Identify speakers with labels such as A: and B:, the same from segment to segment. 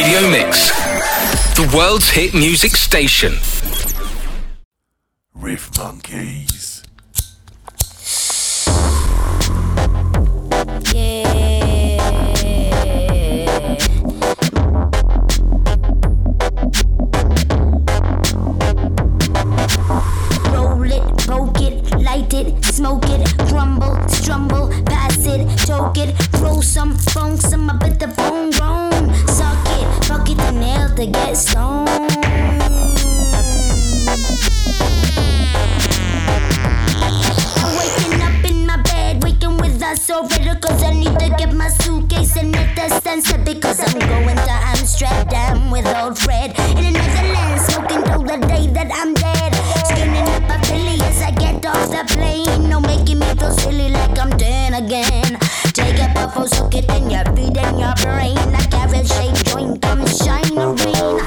A: Radio Mix, the world's hit music station.
B: Riff Monkeys.
C: Yeah Roll it, poke it, light it, smoke it, crumble, strumble, pass it, choke it, throw some funk, some up at the bone grown. Suck it, fuck it, the nail to get stoned. I'm waking up in my bed, waking with a sofa cause I need to get my suitcase and make the sense because I'm going to Amsterdam with old Fred in another land, smoking till the day that I'm dead. Skinning up a Philly as I get off the plane, no making me feel silly like I'm 10 again. A oh, it in your feet and your brain. A carrot shaped joint, come shine a rain.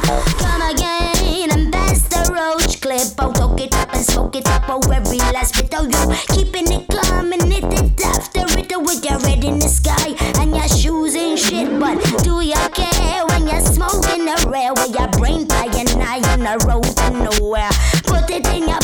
C: Come again and pass the roach clip. Oh, toke it up and smoke it up. Oh, every last bit of you. Keeping it calm and it it after it oh, with your red in the sky and your shoes in shit. But do you care when you're smoking the rare with your brain flying high on the road to nowhere? Put it in your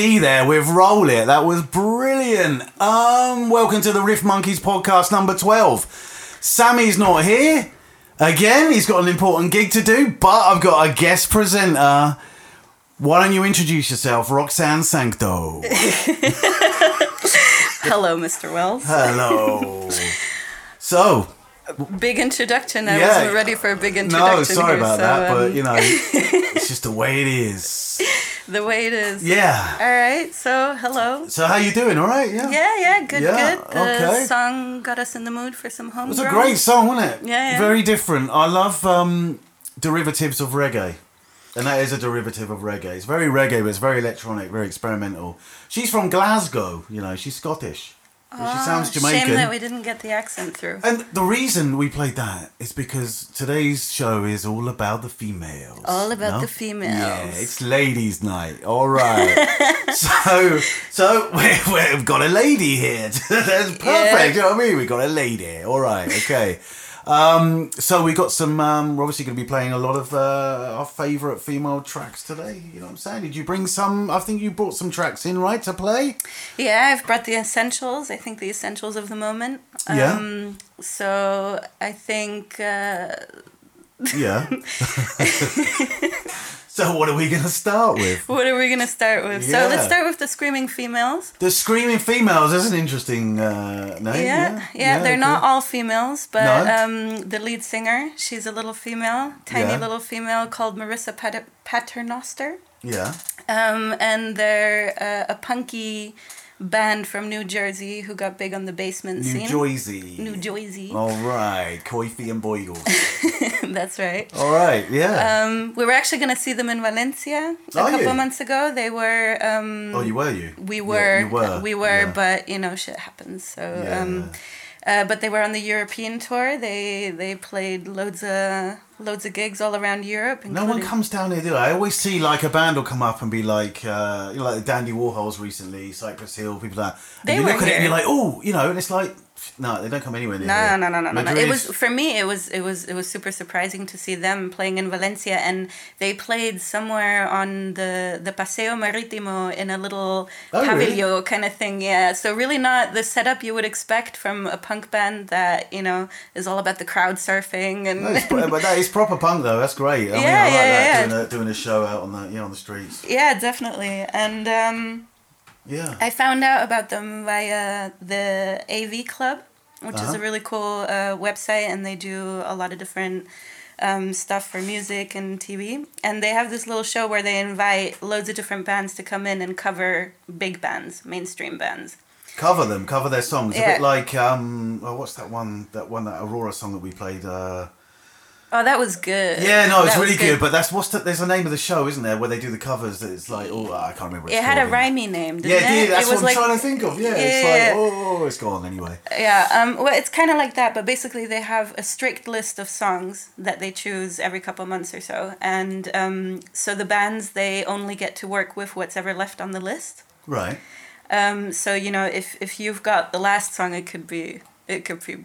B: T there with Roll It. That was brilliant. Um, welcome to the Riff Monkeys podcast number 12. Sammy's not here. Again, he's got an important gig to do, but I've got a guest presenter. Why don't you introduce yourself, Roxanne Sancto?
D: Hello, Mr. Wells.
B: Hello. so,
D: Big introduction. I
B: Yeah.
D: wasn't ready for a big introduction.
B: no, sorry
D: here,
B: about
D: so,
B: that, but
D: um,
B: you know, it's just the way it is.
D: The way it is.
B: Yeah.
D: All right. So, hello.
B: So how you doing? All right? Yeah.
D: Yeah, yeah, good,
B: Yeah,
D: good. The
B: okay.
D: song got us in the mood for some home.
B: It was a great song, wasn't it?
D: Yeah, yeah.
B: Very different. I love um, derivatives of reggae. And that is a derivative of reggae. It's very reggae, but it's very electronic, very experimental. She's from Glasgow, you know, she's Scottish. But she sounds Jamaican.
D: Ah, Shame that we didn't get the accent through.
B: and the reason we played that is because today's show is all about the females.
D: All about
B: no?
D: the females.
B: Yeah, it's ladies' night. All right. so, so we, we've got a lady here. That's perfect.
D: Yeah.
B: You know what I mean? We've got a lady. All right. Okay. Um, so we got some. Um, we're obviously going to be playing a lot of uh, our favourite female tracks today. You know what I'm saying? Did you bring some? I think you brought some tracks in, right, to play?
D: Yeah, I've brought the essentials. I think the essentials of the moment.
B: Yeah.
D: Um, so I think uh,
B: Yeah. so what are we going to start with?
D: what are we gonna start with?
B: Yeah.
D: So let's start with the screaming females.
B: The Screaming Females is an interesting uh, name.
D: Yeah, yeah, they're not all females, but
B: No?
D: um, the lead singer, she's a little female, tiny
B: Yeah.
D: little female called Marissa Pat- Paternoster.
B: Yeah.
D: Um, and they're uh, a punky band from New Jersey who got big on the basement
B: New
D: scene.
B: New Jersey.
D: New Jersey.
B: All right. Coify and Boigles.
D: That's right.
B: All right. Yeah.
D: Um, we were actually going to see them in Valencia a
B: Are
D: couple
B: you?
D: months ago. They were. Um,
B: oh, you were you?
D: we
B: Yeah,
D: were,
B: you were.
D: we were,
B: yeah.
D: but you know, shit happens. So,
B: Yeah.
D: um, uh, but they were on the European tour. They they played loads of loads of gigs all around Europe.
B: No one comes down here, do they? I always see like a band will come up and be like, uh, you know, like the Dandy Warhols recently, Cypress Hill, people like that. And
D: They
B: you look at it and
D: here.
B: you're like, oh, you know, and it's like, no, they don't come anywhere near.
D: No, no, no, no, no, no. It was for me. It was it was it was super surprising to see them playing in Valencia, and they played somewhere on the the Paseo Marítimo in a little
B: Oh, really?
D: pavilion kind of thing. Yeah, so really not the setup you would expect from a punk band that you know is all about the crowd surfing and.
B: No, it's but that is proper punk though. That's great. I mean,
D: Yeah,
B: I like
D: yeah,
B: that
D: yeah.
B: Doing, a, doing a show out on the yeah on the streets.
D: yeah, definitely, and. um
B: Yeah.
D: I found out about them via the AV Club, which is
B: Uh-huh.
D: a really cool uh, website, and they do a lot of different um, stuff for music and TV. And they have this little show where they invite loads of different bands to come in and cover big bands, mainstream bands.
B: cover them, cover their songs.
D: Yeah.
B: A bit like um, oh, what's that one? That one that Aurora song that we played. Uh,
D: Oh, that was good.
B: yeah, no, it's
D: That
B: really good. But that's what's the, there's a name of the show, isn't there? Where they do the covers. That it's like oh, I can't remember.
D: It
B: it's
D: had a
B: called.
D: rhymey name, didn't
B: Yeah,
D: it?
B: it. That's
D: it was
B: what I'm
D: like,
B: trying to think of. Yeah, it's
D: Yeah.
B: like oh, it's gone anyway.
D: Yeah, um, well, it's kind of like that, but basically they have a strict list of songs that they choose every couple months or so, and um, so the bands they only get to work with what's ever left on the list.
B: Right.
D: Um, so you know, if if you've got the last song, it could be it could be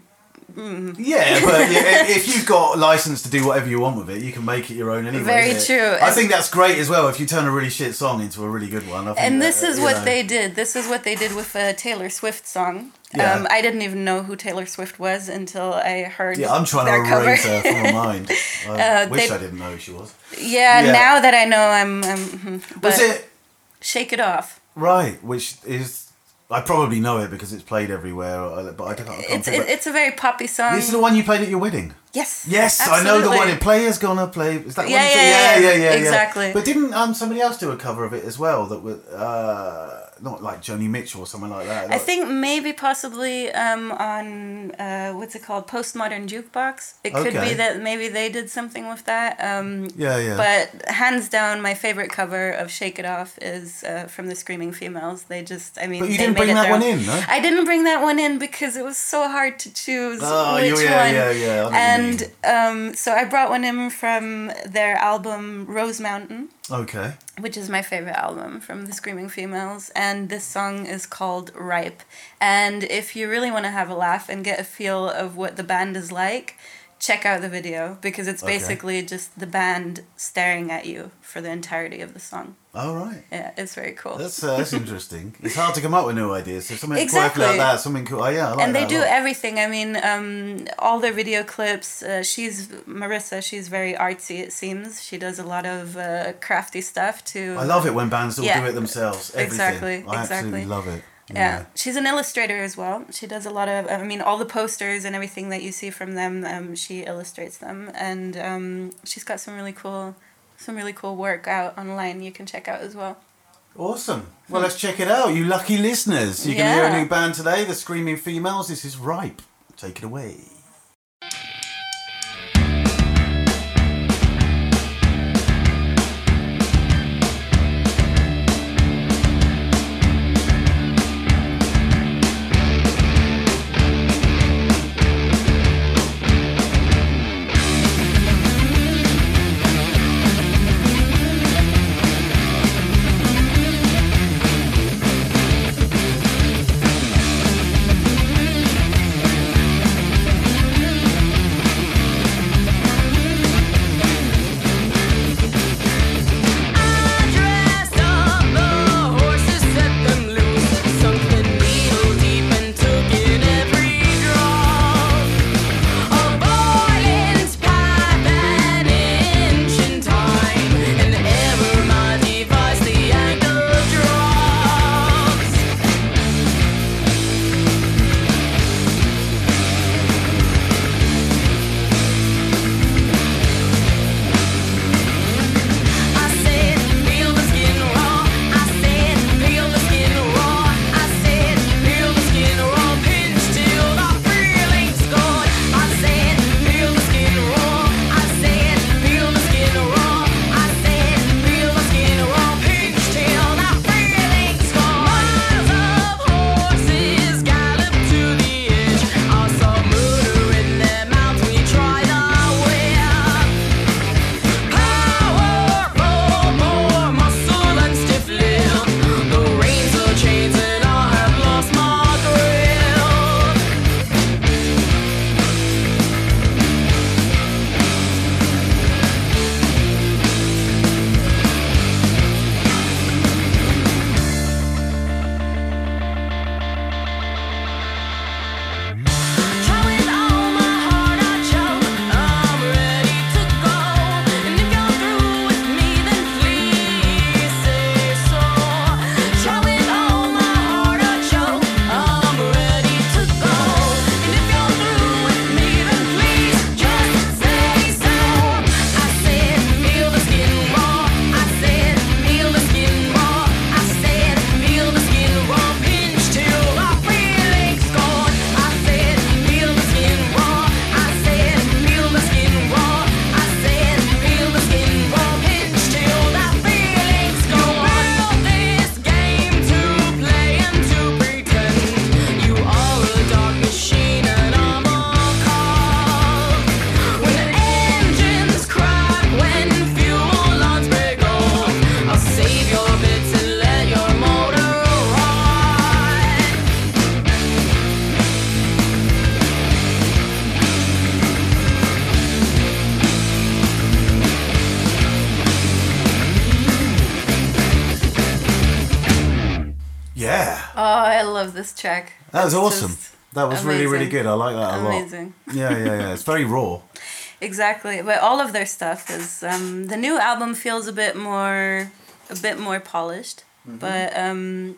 B: Yeah, but yeah, if you've got license to do whatever you want with it, you can make it your own anyway.
D: Very true.
B: I think that's great as well. If you turn a really shit song into a really good one. I think
D: and this is what
B: know.
D: they did. This is what they did with a Taylor Swift song.
B: Yeah.
D: Um, I didn't even know who Taylor Swift was until I heard.
B: Yeah, I'm trying to
D: cover.
B: erase her from my mind. I
D: Uh,
B: wish
D: they-
B: I didn't know who she was.
D: yeah,
B: Yeah.
D: now that I know, I'm. I'm mhm. but
B: Was it
D: Shake It Off.
B: right? Which is I probably know it because it's played everywhere, uh, but I don't. I
D: It's it, it's a very poppy song.
B: This is the one you played at your wedding.
D: yes.
B: Yes, I know the
D: absolutely.
B: one. Players gonna play. Is that
D: Yeah,
B: one?
D: yeah, yeah,
B: yeah,
D: exactly.
B: But didn't um somebody else do a cover of it as well? That was uh not like Joni Mitchell or someone like that.
D: I think maybe possibly um, on uh, what's it called postmodern jukebox. It could be that maybe they did something with that. Um,
B: Yeah, yeah.
D: But hands down, my favorite cover of "Shake It Off" is uh, from the Screaming Females. They just, I mean,
B: But you didn't bring that one
D: own.
B: in, no?
D: I didn't bring that one in because it was so hard to choose
B: Oh,
D: which
B: yeah,
D: one.
B: yeah, yeah, I know what you
D: And um, so I brought one in from their album Rose Mountain
B: Okay.
D: which is my favorite album from the Screaming Females. And this song is called Ripe. And if you really want to have a laugh and get a feel of what the band is like, check out the video because it's
B: Okay.
D: basically just the band staring at you for the entirety of the song.
B: All right.
D: Yeah, it's very cool.
B: That's uh, that's interesting. It's hard to come up with new ideas. So something
D: Exactly.
B: quirky like that, something cool. Oh, yeah, I like
D: and they
B: that
D: do everything. I mean, um, all their video clips. Uh, she's Marissa. She's very artsy. It seems she does a lot of uh, crafty stuff too.
B: I love it when bands all
D: Yeah.
B: do it themselves. Everything.
D: Exactly,
B: I
D: exactly.
B: absolutely love it.
D: Yeah. she's an illustrator as well. She does a lot of, I mean, all the posters and everything that you see from them, um, she illustrates them, and um, she's got some really cool, some really cool work out online. You can check out as well.
B: Awesome. Well, let's check it out. You lucky listeners. You're going to hear a new band today, The Screaming Females. This is Ripe. Take it away. Was awesome.
D: just
B: That was really, really good. I like that a lot.
D: Amazing.
B: Yeah, yeah, yeah. It's very raw.
D: Exactly, but all of their stuff is um, the new album feels a bit more, a bit more polished.
B: Mm-hmm.
D: But um,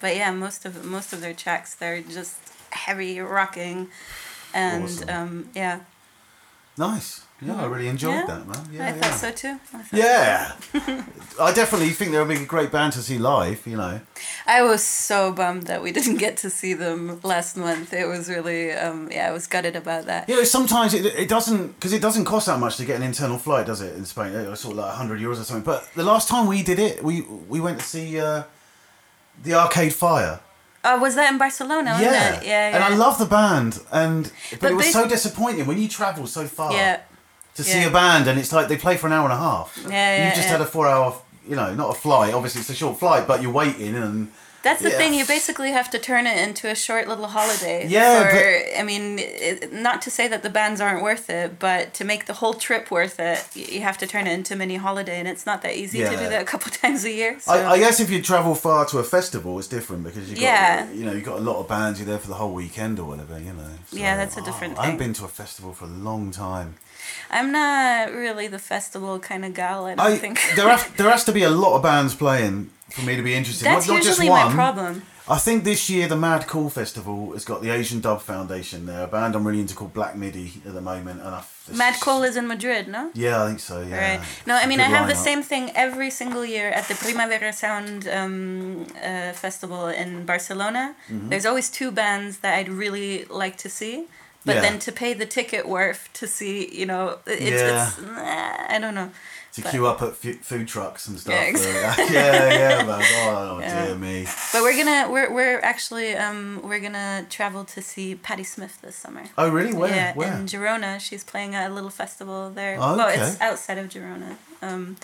D: but yeah, most of most of their tracks they're just heavy rocking, and
B: Awesome.
D: um, yeah,
B: Nice. Yeah, I really enjoyed
D: Yeah.
B: that, man. Yeah,
D: I
B: yeah.
D: thought so too. I, thought
B: Yeah. I definitely think they'll be a great band to see live, you know.
D: I was so bummed that we didn't get to see them last month. It was really um, yeah, I was gutted about that.
B: You know, sometimes it, it doesn't, because it doesn't cost that much to get an internal flight, does it, in Spain? I sort of like 100 euros or something. But the last time we did it, we we went to see uh, the Arcade Fire.
D: Oh, was that in Barcelona?
B: yeah.
D: yeah, yeah.
B: And I love the band, and but,
D: But
B: it was
D: they-
B: so disappointing when you travel so far
D: Yeah,
B: to see
D: yeah.
B: a band, and it's like they play for an hour and a half.
D: Yeah, yeah,
B: You just
D: yeah.
B: had a four-hour, you know, not a flight. Obviously, it's a short flight, but you're waiting, and
D: That's the thing. You basically have to turn it into a short little holiday.
B: Yeah,
D: For,
B: but-
D: I mean, it, not to say that the bands aren't worth it, but to make the whole trip worth it, you have to turn it into a mini holiday, and it's not that easy to do that a couple times a year. So.
B: I, I guess if you travel far to a festival, it's different because you got
D: Yeah.
B: you know you got a lot of bands. You're there for the whole weekend or whatever. You know. So,
D: Yeah, that's a different oh,
B: I haven't been to a festival for a long time.
D: I'm not really the festival kind of gal. I don't
B: I
D: think.
B: there has there has to be a lot of bands playing for me to be interested.
D: That's
B: not, not just
D: usually
B: one.
D: my problem.
B: I think this year the Mad Cool Festival has got the Asian Dub Foundation there, a band I'm really into called Black Midi at the moment, and I.
D: Mad Cool is in Madrid, no?
B: Yeah, I think so. Yeah.
D: Right. No, I mean, I have the same thing every single year at the Primavera Sound um, uh, festival in Barcelona.
B: Mm-hmm.
D: There's always two bands that I'd really like to see. But
B: Yeah.
D: then to pay the ticket worth to see, you know, it's,
B: Yeah.
D: it's nah, I don't know.
B: To
D: but-
B: queue up at fu- food trucks and stuff.
D: Yeah,
B: uh,
D: exactly.
B: yeah, yeah, man. Oh
D: Yeah.
B: dear me.
D: But we're gonna we're we're actually um we're gonna travel to see Patti Smith this summer.
B: Oh really? Where?
D: yeah,
B: Where?
D: in Girona. She's playing at a little festival there.
B: Oh,
D: Well, it's outside of Girona. Um,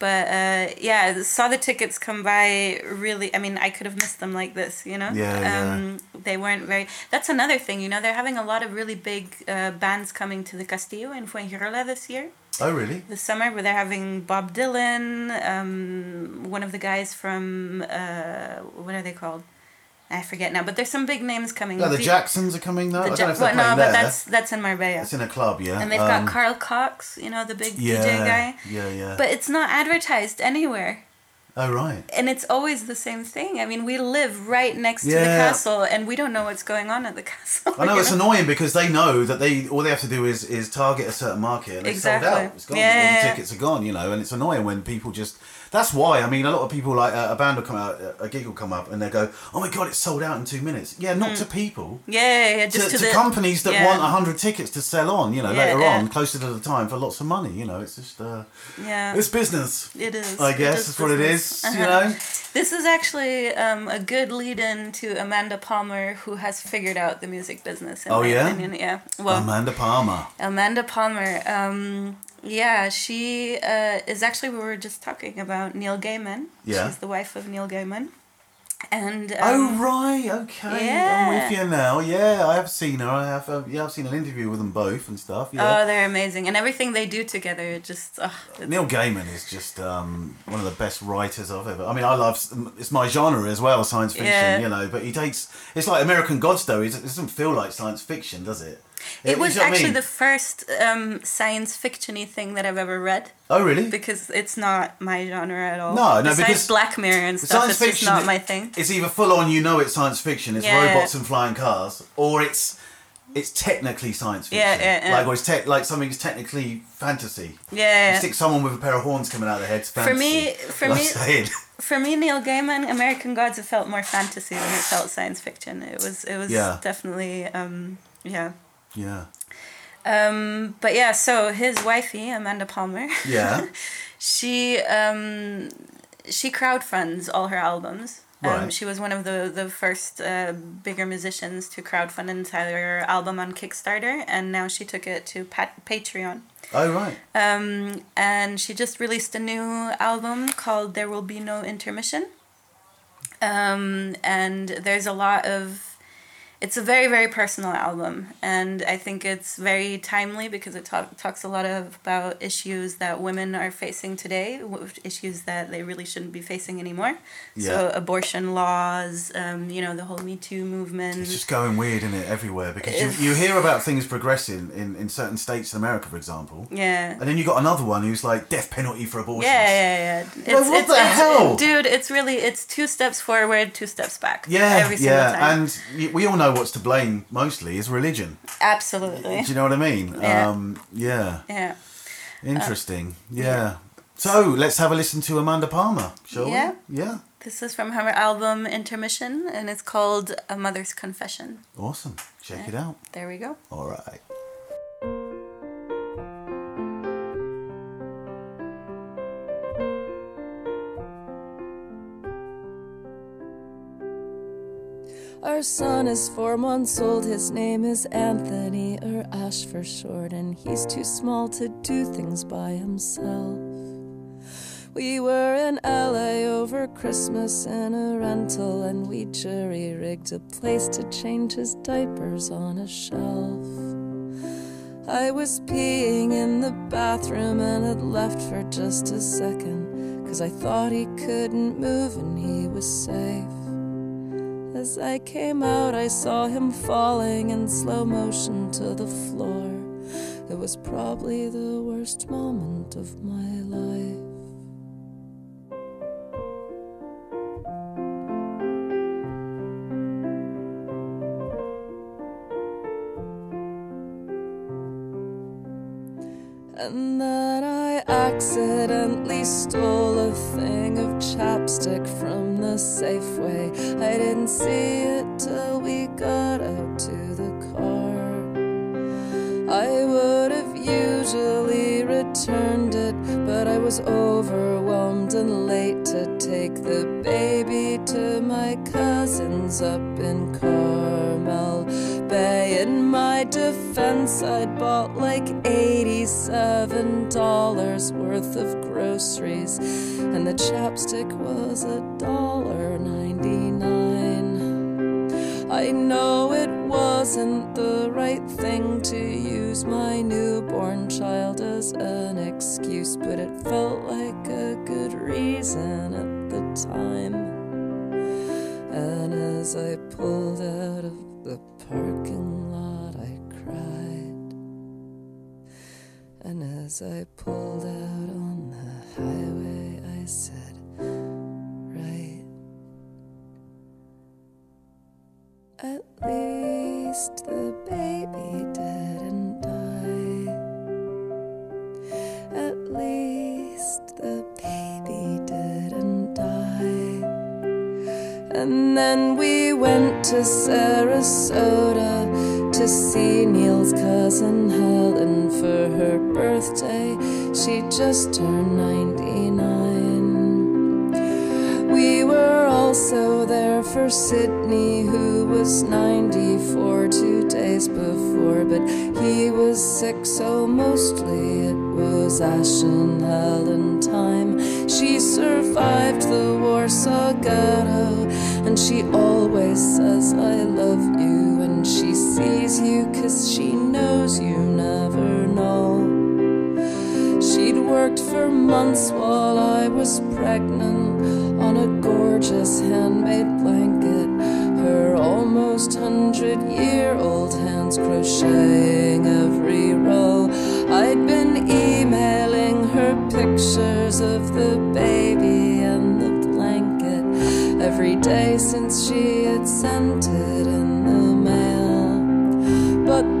D: but uh, yeah, saw the tickets come by. Really, I mean, I could have missed them like this. You know.
B: Yeah, yeah.
D: um, They weren't very. That's another thing. You know, they're having a lot of really big uh, bands coming to the Castillo in Fuengirola this year
B: Oh really?
D: this summer where they're having Bob Dylan, um, one of the guys from uh, what are they called? I forget now, but there's some big names coming.
B: No, the
D: The-
B: Jacksons are coming though.
D: the
B: I
D: Ja-
B: don't know if they're
D: well, no, but
B: there.
D: that's that's in Marbella.
B: It's in a club, yeah.
D: and they've
B: Um,
D: got Carl Cox, you know, the big
B: yeah,
D: DJ guy.
B: Yeah, yeah.
D: But it's not advertised anywhere.
B: oh right.
D: And it's always the same thing. I mean, we live right next to the castle, and we don't know what's going on at the castle.
B: I know
D: you
B: it's annoying because they know that they all they have to do is is target a certain market and it's sold
D: Exactly.
B: out. It's gone.
D: Yeah,
B: all
D: yeah,
B: the tickets are gone, you know, and it's annoying when people just. That's why I mean a lot of people like uh, a band will come out, a gig will come up, and they go, "Oh my god, it's sold out in two minutes." Yeah, not to people.
D: yeah, yeah, yeah,
B: To,
D: just
B: to,
D: to, the
B: companies that
D: yeah.
B: want hundred tickets to sell on, you know,
D: Yeah,
B: later on, closer to the time for lots of money. You know, it's just uh,
D: Yeah,
B: it's business.
D: it is.
B: I guess that's what it
D: is,
B: is. You
D: Uh-huh.
B: know.
D: This is actually um, a good lead-in to Amanda Palmer, who has figured out the music business. In
B: Oh,
D: my
B: yeah?
D: opinion. yeah. Well,
B: Amanda Palmer.
D: Amanda Palmer. Um, yeah, she uh, is actually. We were just talking about Neil Gaiman.
B: Yeah.
D: She's the wife of Neil Gaiman, and
B: oh
D: um,
B: right, okay,
D: yeah.
B: I'm with you now. Yeah, I have seen her. I have. Uh, yeah, I've seen an interview with them both and stuff. Yeah.
D: oh, they're amazing, and everything they do together, it just. Oh,
B: Neil Gaiman is just um, one of the best writers I've ever. I mean, I love it's my genre as well, science fiction.
D: Yeah.
B: You know, but he takes it's like American Gods though. It doesn't feel like science fiction, does it?
D: It was
B: you what I
D: actually
B: mean?
D: the first um, science fictiony thing that I've ever read.
B: Oh really?
D: because it's not my genre at all.
B: No, no,
D: Besides
B: because
D: Black Mirror and stuff, it's just not my thing.
B: It's either full on, you know, it's science fiction. It's
D: Yeah.
B: robots and flying cars, or it's it's technically science fiction.
D: Yeah, yeah, yeah.
B: Like, or it's te- like something's technically fantasy. You
D: Yeah,
B: stick someone with a pair of horns coming out of their head.
D: For me- for
B: You know
D: me- for me, Neil Gaiman, American Gods, it felt more fantasy than it felt science fiction. It was, it was definitely, um, yeah.
B: Yeah,
D: Um, but yeah, so his wifey, Amanda Palmer,
B: yeah.
D: she um, she crowdfunds all her albums. Um,
B: Right.
D: She was one of the the first uh, bigger musicians to crowdfund an entire album on Kickstarter, and now she took it to Pat- Patreon.
B: Oh right.
D: Um, and she just released a new album called There Will Be No Intermission. Um, and there's a lot of it's a very very personal album and i think it's very timely because it talk, talks a lot of, about issues that women are facing today issues that they really shouldn't be facing anymore
B: yeah.
D: so abortion laws um, you know the whole me too movement
B: It's just going weird, isn't it, everywhere? Because you, you hear about things progressing in, in certain states in America, for example.
D: yeah
B: And then you got another one who's like death penalty for abortion.
D: yeah, yeah, yeah. It's,
B: what
D: it's,
B: the
D: it's-
B: hell?
D: dude? It's really it's two steps forward, two steps back.
B: Yeah,
D: every single
B: yeah,
D: time.
B: and we all know what's to blame mostly is religion.
D: Absolutely.
B: Do you know what I mean?
D: Yeah.
B: Um, yeah,
D: Yeah.
B: interesting. yeah. So let's have a listen to Amanda Palmer, shall
D: Yeah.
B: we? Yeah.
D: This is from her album Intermission, and it's called A Mother's Confession.
B: Awesome. Check it out.
D: There we go.
B: All right.
E: Our son is four months old, his name is Anthony, or Ash for short, and he's too small to do things by himself. We were in LA over Christmas in a rental, and we jury rigged a place to change his diapers on a shelf. I was peeing in the bathroom and had left for just a second, cause I thought he couldn't move and he was safe. As I came out, I saw him falling in slow motion to the floor. It was probably the worst moment of my life. And then I accidentally stole a thing of chapstick from the Safeway. I didn't see it till we got out to the car. I would have usually returned it, but I was overwhelmed and late to take the baby to my cousins up in Carmel Bay. In my defense, I'd bought like $87 worth of groceries, and the chapstick was a dollar ninety-nine. I know it wasn't the right thing to use my newborn child as an excuse, but it felt like a good reason at the time. And as I pulled out of the parking lot, And as I pulled out on the highway, I said, Right. At least the baby didn't die. At least the baby didn't die. And then we went to Sarasota to see Neil's cousin Helen for her birthday. She just turned 99. We were also there for Sydney, who was 94 two days before, but he was sick, so mostly it was Ash and Helen time. She survived the Warsaw Ghetto, and she always says, I love you when she sees you, cause she knows you never know. She'd worked for months while I was pregnant on a gorgeous handmade blanket. Her almost hundred year old hands crocheting every row. I'd been emailing her pictures of the baby and the blanket every day since she had sent it in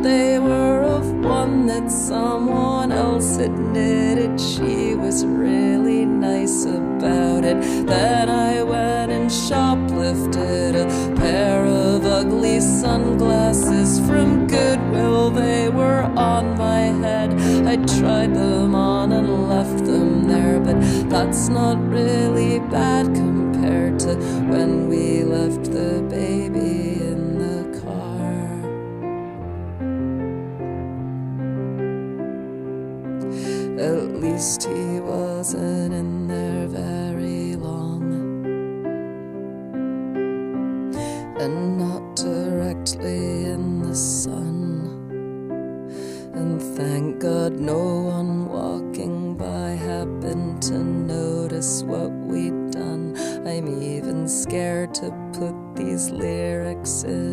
E: they were of one that someone else had admitted she was really nice about it. Then I went and shoplifted a pair of ugly sunglasses from Goodwill. They were on my head. I tried them on and left them there, but that's not really bad compared to when we left the baby he wasn't in there very long. And not directly in the sun. And thank God no one walking by happened to notice what we'd done. I'm even scared to put these lyrics in.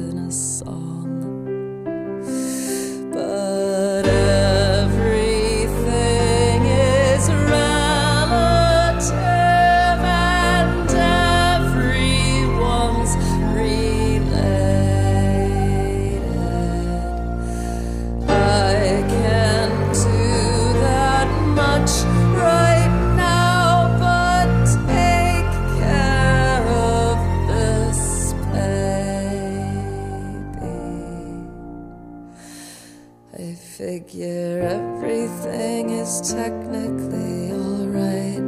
E: Figure everything is technically alright.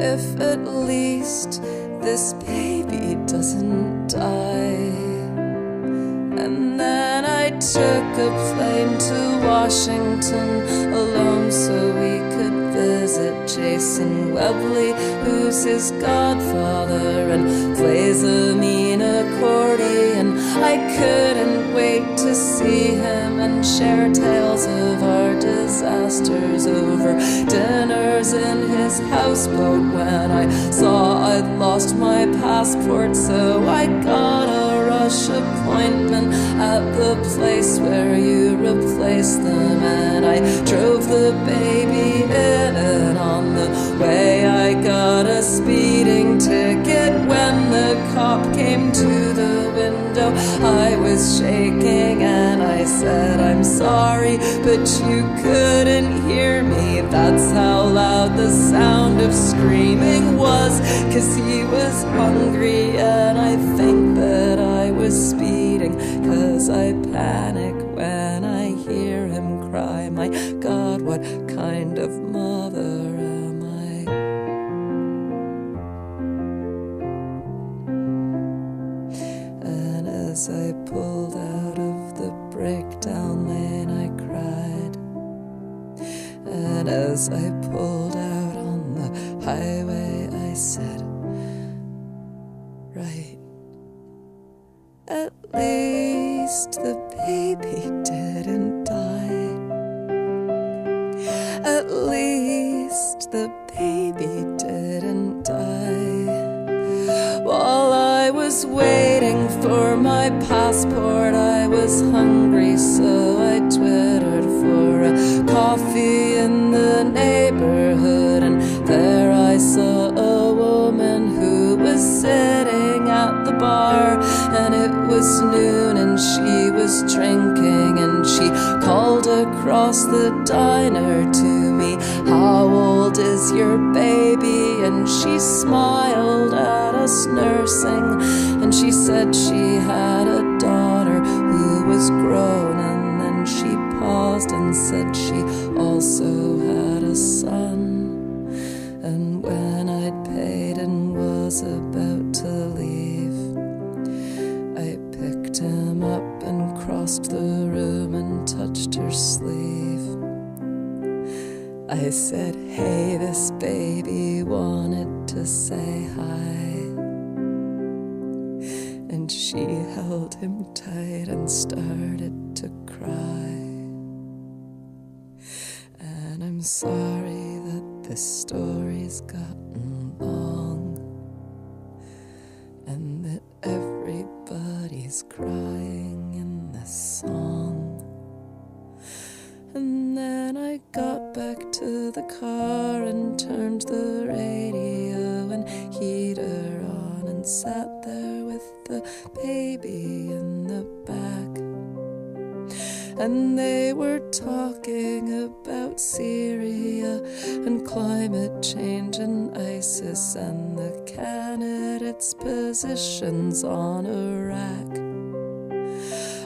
E: If at least this baby doesn't die. And then I took a plane to Washington alone so we could visit Jason Webley, who's his godfather and plays a mean accordion. I couldn't wait to see him and share tales of our disasters over dinners in his houseboat when I saw I'd lost my passport, so I got a rush appointment at the place where you replace them. And I drove the baby in, on the way I got a speeding ticket when the cop came to the window. I was shaking and I said, I'm sorry, but you couldn't hear me. That's how loud the sound of screaming was, cause he was hungry, and I think that I was speeding, cause I panic when I hear him cry. My God, what kind of mother as I pulled out of the breakdown lane, I cried. And as I pulled out on the highway, I said, Right. At least the baby didn't die. At least the for my passport, I was hungry, so I twittered for a coffee in the neighborhood. And there I saw a woman who was sitting at the bar, it was noon, and she was drinking, and she called across the diner to me, How old is your baby? And she smiled at us nursing, and she said she had a daughter who was grown, and then she paused and said she also had a son. Said, Hey, this baby wanted to say hi. And she held him tight and started to cry. And I'm sorry that this story's gotten long and that everybody's crying in this song. And then I got back to the car and turned the radio and heater on and sat there with the baby in the back. And they were talking about Syria and climate change and ISIS and the candidates' positions on Iraq.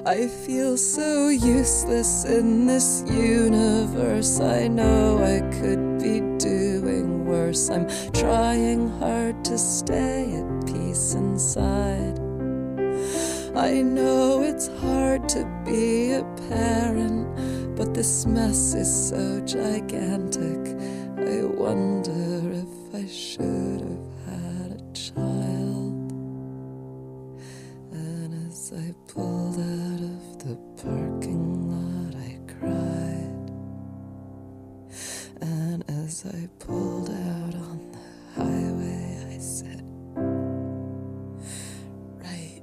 E: I feel so useless in this universe. I know I could be doing worse. I'm trying hard to stay at peace inside. I know it's hard to be a parent, but this mess is so gigantic. I wonder if I should I pulled out on the highway, I said, Right.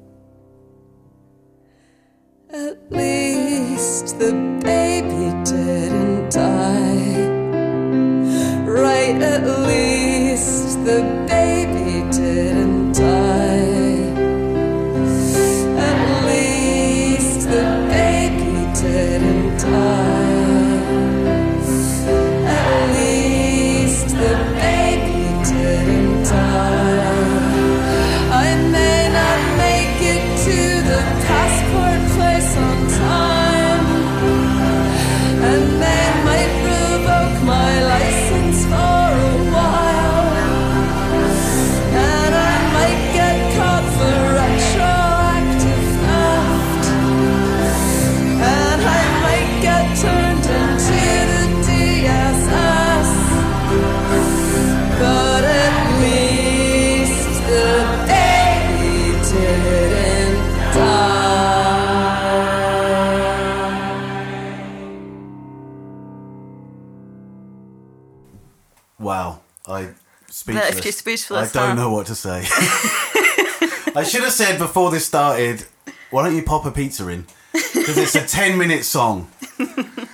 E: At least the baby didn't die.
D: Left you speechless,
B: I don't
D: huh?
B: know what to say. I should have said before this started, why don't you pop a pizza in? Because it's a ten-minute song.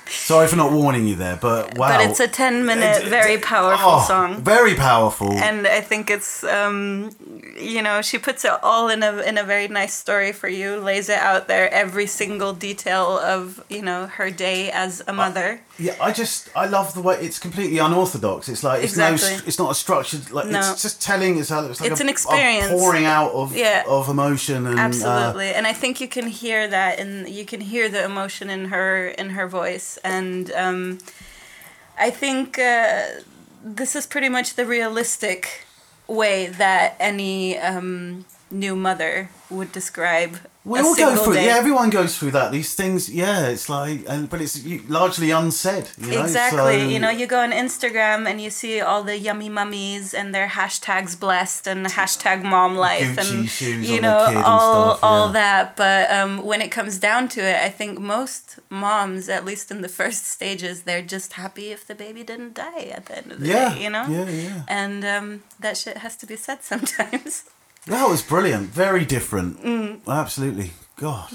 B: Sorry for not warning you there, but wow.
D: But it's a 10 minute, very powerful
B: oh,
D: song.
B: Very powerful.
D: and I think it's um, you know she puts it all in a in a very nice story for you, lays it out there every single detail of you know her day as a mother.
B: Yeah, I just I love the way it's completely unorthodox. It's like it's no, it's not a structured like
D: No.
B: it's just telling. It's, it's like
D: It's
B: a,
D: an experience.
B: pouring out of
D: Yeah.
B: of emotion and uh,
D: Absolutely, and I think you can hear that, and you can hear the emotion in her in her voice, and um, I think uh, this is pretty much the realistic way that any um, new mother would describe.
B: We all go through.
D: day.
B: Yeah, everyone goes through that. These things. Yeah, it's like and but it's largely unsaid. You know?
D: Exactly.
B: So-
D: you know, you go on Instagram and you see all the yummy mummies and their hashtags blessed and hashtag mom life
B: Gucci
D: and you know
B: and
D: all
B: stuff,
D: all that. But um, when it comes down to it, I think most moms, at least in the first stages, they're just happy if the baby didn't die at the end of the
B: Yeah,
D: day. You know.
B: yeah, yeah.
D: And um, that shit has to be said sometimes.
B: That was brilliant. Very different.
D: Mm.
B: Absolutely. God.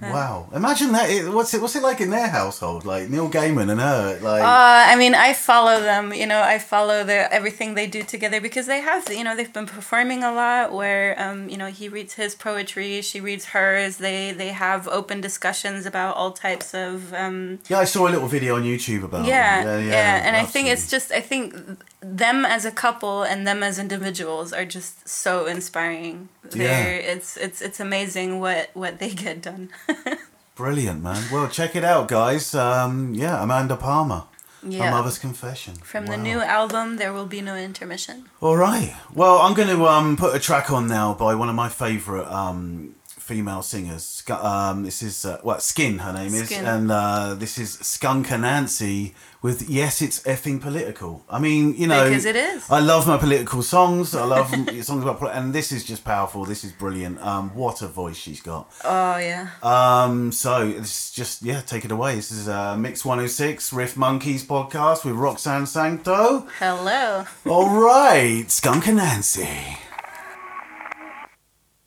B: Wow. Imagine that. What's it? What's it like in their household? Like Neil Gaiman and her. Like.
D: Uh, I mean, I follow them. You know, I follow the everything they do together because they have, you know, they've been performing a lot. Where, um, you know, he reads his poetry, she reads hers. They they have open discussions about all types of. Um,
B: yeah, I saw a little video on YouTube about.
D: yeah,
B: them.
D: yeah, yeah, and I think it's just I think them as a couple and them as individuals are just so inspiring. They're, it's it's it's amazing what what they get done.
B: Brilliant, man. Well, check it out, guys. Um, yeah, Amanda Palmer.
D: Yeah.
B: A Mother's Confession.
D: From the new album, there will be no intermission.
B: All right. Well, I'm going to um, put a track on now by one of my favourite um, female singers. Um, this is, uh, what, Skin, her name is.
D: Skin.
B: And uh, this is Skunk Anansie with Yes, It's Effing Political. I mean, you know.
D: Because it is.
B: I love my political songs. I love songs about poli- And this is just powerful. This is brilliant. Um, what a voice she's got.
D: Oh yeah.
B: Um, so this is just yeah, take it away. This is uh, Mix 106 Riff Monkeys podcast with Roxanne Sancto.
D: Hello.
B: All right, Skunk Anansie.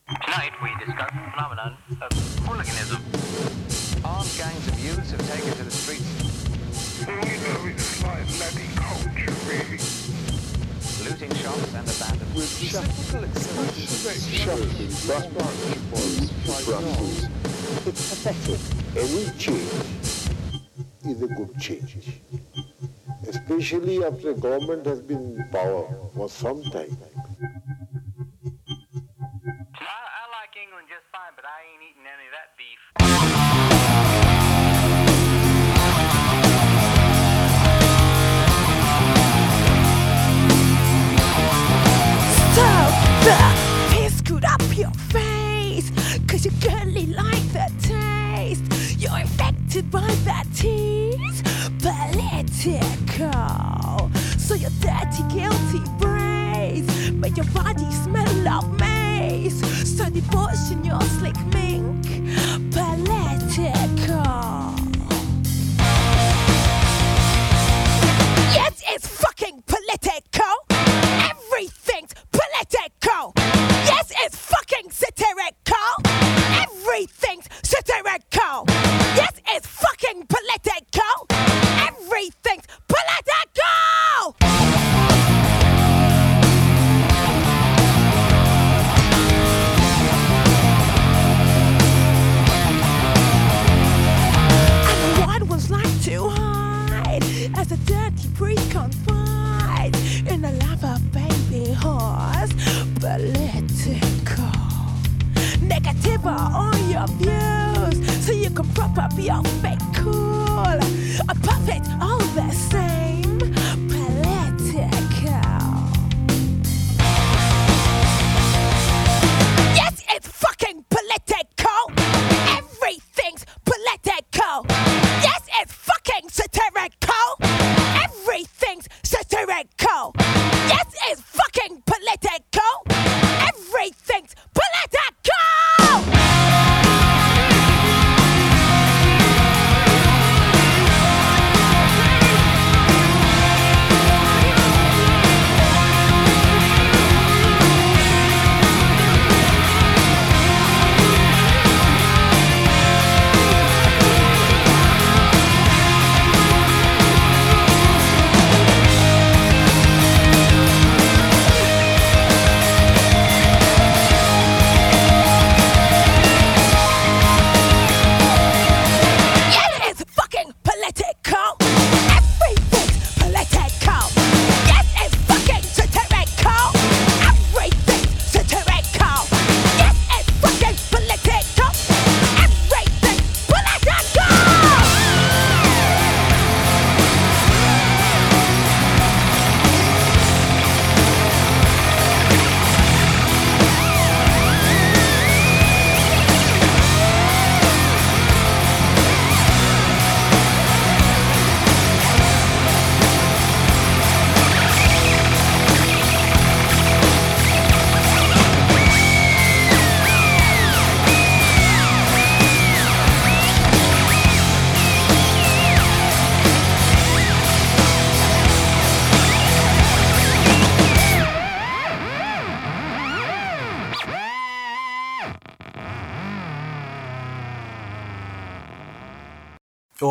F: Tonight we discuss the phenomenon of hooliganism.
G: Armed gangs of youths have taken to the streets,
H: All you know is my bloody culture, really.
G: looting shops and abandoned
I: It's pathetic. Any change is a good change. Especially after a government has been in power for some time.
F: England just fine, but I ain't eating any of that beef.
J: Screwed up your face. Cause you girly like that taste. You're infected by that tease. Political. So your dirty, guilty brains. Make your body. So devotion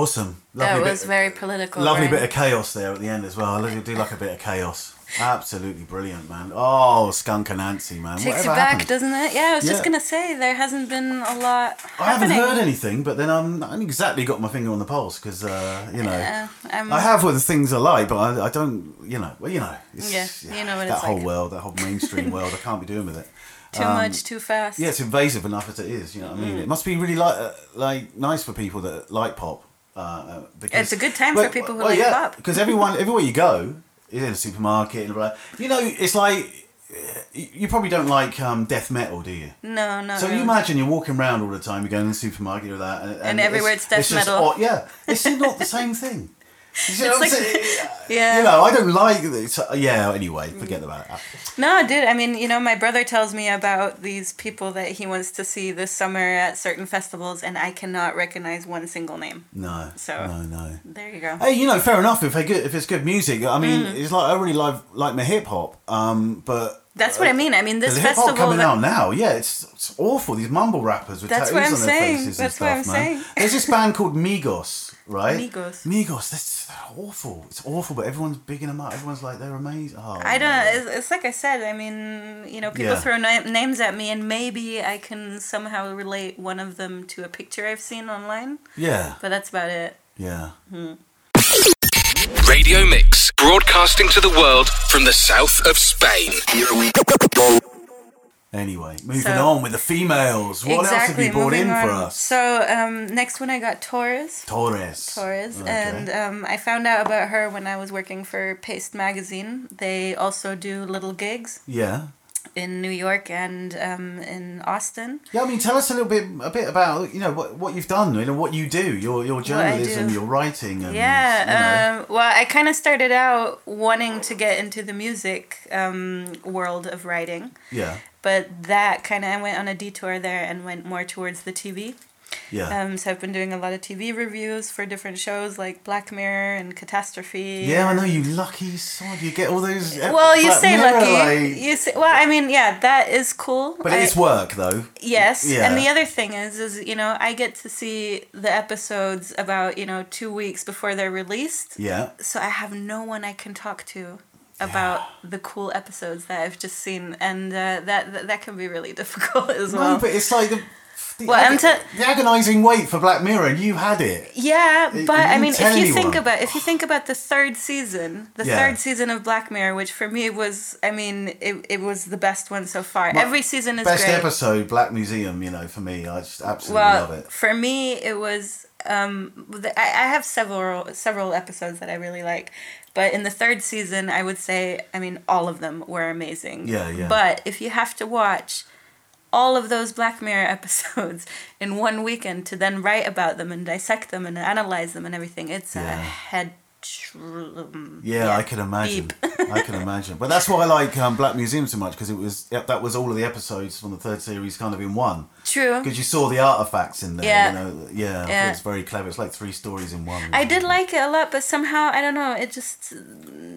B: Awesome.
D: that was
B: bit,
D: very political.
B: lovely
D: right?
B: bit of chaos there at the end as well. I love, do like a bit of chaos. Absolutely brilliant, man. Oh, Skunk Anansie, man.
D: Takes
B: Whatever
D: you back,
B: happened?
D: doesn't it? Yeah, I was
B: Yeah.
D: just gonna say there hasn't been a lot.
B: I haven't heard anything, but then I'm I haven't exactly got my finger on the pulse because uh, you know
D: Yeah, I'm-
B: have with the things I like, but I, I don't. You know, well, you know, it's,
D: Yeah, you know what
B: that
D: it's
B: whole
D: like.
B: world, that whole mainstream world. I can't be doing with it.
D: Too
B: Um,
D: much, too fast.
B: Yeah, it's invasive enough as it is. You know what I mean?
D: Mm.
B: It must be really like uh, like nice for people that like pop. Uh, because,
D: It's a good time for people who
B: well,
D: like
B: yeah,
D: pop.
B: Because everyone, everywhere you go, is in a supermarket and blah. You know, it's like you probably don't like um, death metal, do you?
D: No, no.
B: So
D: no.
B: you imagine you're walking around all the time, you're going to the supermarket or that, and,
D: And everywhere it's death
B: just
D: metal.
B: odd- yeah, it's not the same thing. You see
D: It's
B: what I'm
D: like-
B: saying?
D: yeah.
B: You know, I don't like this. Yeah, anyway, forget about it.
D: No, dude. I mean, you know, my brother tells me about these people that he wants to see this summer at certain festivals, and I cannot recognize one single name.
B: No,
D: So-
B: no, no.
D: There you go.
B: Hey, you know, fair enough if they good if it's good music. I mean,
D: Mm.
B: it's like I really like like my hip hop, um, but
D: That's what I mean. I mean, this
B: the hip hop
D: festival.
B: coming
D: that-
B: out now, yeah, it's, it's awful. These mumble rappers with
D: That's
B: tattoos on their
D: saying.
B: faces
D: That's
B: and
D: what
B: stuff,
D: I'm
B: man.
D: saying.
B: There's this band called Migos, right?
D: Migos.
B: Migos. That's awful. It's awful, but everyone's bigging them up. Everyone's like they're amazing. Oh,
D: I don't. It's, it's like I said. I mean, you know, people
B: Yeah.
D: throw na- names at me, and maybe I can somehow relate one of them to a picture I've seen online.
B: Yeah.
D: But that's about it.
B: Yeah.
D: Hmm.
A: Radio Mix, broadcasting to the world from the south of Spain.
B: Anyway, moving
D: So-
B: on with the females. What else have you brought in for us?
D: So um, next one I got Torres.
B: Torres.
D: Torres,
B: Okay.
D: and um, I found out about her when I was working for Paste magazine. They also do little gigs
B: Yeah.
D: In New York and um, in Austin.
B: Yeah, I mean, tell us a little bit, a bit about you know what what you've done, you know what you do, your your journalism, your writing, and
D: yeah,
B: you know.
D: um, well, I kind of started out wanting to get into the music um, world of writing,
B: yeah,
D: but that kind of I went on a detour there and went more towards the TV.
B: Yeah,
D: Um, so I've been doing a lot of TV reviews for different shows like Black Mirror and Catastrophe.
B: yeah. I know you lucky sod. You get all those. ep-
D: Well, you
B: Black
D: say
B: Mirror,
D: lucky.
B: like-
D: You say, well, I mean, yeah, that is cool.
B: but it's work though.
D: Yes,
B: Yeah.
D: and the other thing is, is you know, I get to see the episodes about you know two weeks before they're released.
B: Yeah.
D: So I have no one I can talk to about the cool episodes that I've just seen, and uh, that, that that can be really difficult as well.
B: No, but it's like the, The,
H: Well, I'm
B: ag-
H: te-
B: the agonising wait for Black Mirror, and you had it.
H: Yeah,
B: It-
H: but I mean, if you think about if you think about the third season, the
B: Yeah.
H: third season of Black Mirror, which for me was, I mean, it, it was the best one so far.
B: My
H: Every season is
B: Best
H: great.
B: episode, Black Museum. You know, for me, I just absolutely
H: well,
B: love it.
H: for me, it was. Um, the, I, I have several several episodes that I really like, but in the third season, I would say, I mean, all of them were amazing.
B: Yeah, yeah.
H: But if you have to watch all of those Black Mirror episodes in one weekend to then write about them and dissect them and analyze them and everything, it's a
B: Yeah.
H: head. tr-
B: Yeah, I can imagine. I can imagine. But that's why I like um, Black Museum so much because it was yep, that was all of the episodes from the third series kind of in one.
H: True.
B: Because you saw the artifacts in there.
H: Yeah.
B: You know, yeah,
H: Yeah.
B: It's very clever. It's like three stories in one.
H: I did like it a lot, but somehow I don't know. It just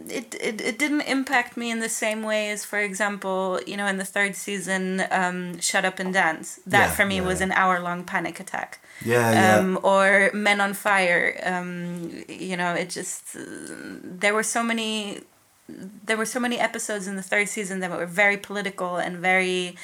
H: it, it it didn't impact me in the same way as, for example, you know, in the third season, um, Shut Up and Dance. That
B: Yeah,
H: for me
B: yeah,
H: was
B: yeah.
H: an hour long panic attack.
B: Yeah, yeah.
H: Um, or Men on Fire. Um, you know, it just uh, there were so many there were so many episodes in the third season that were very political and very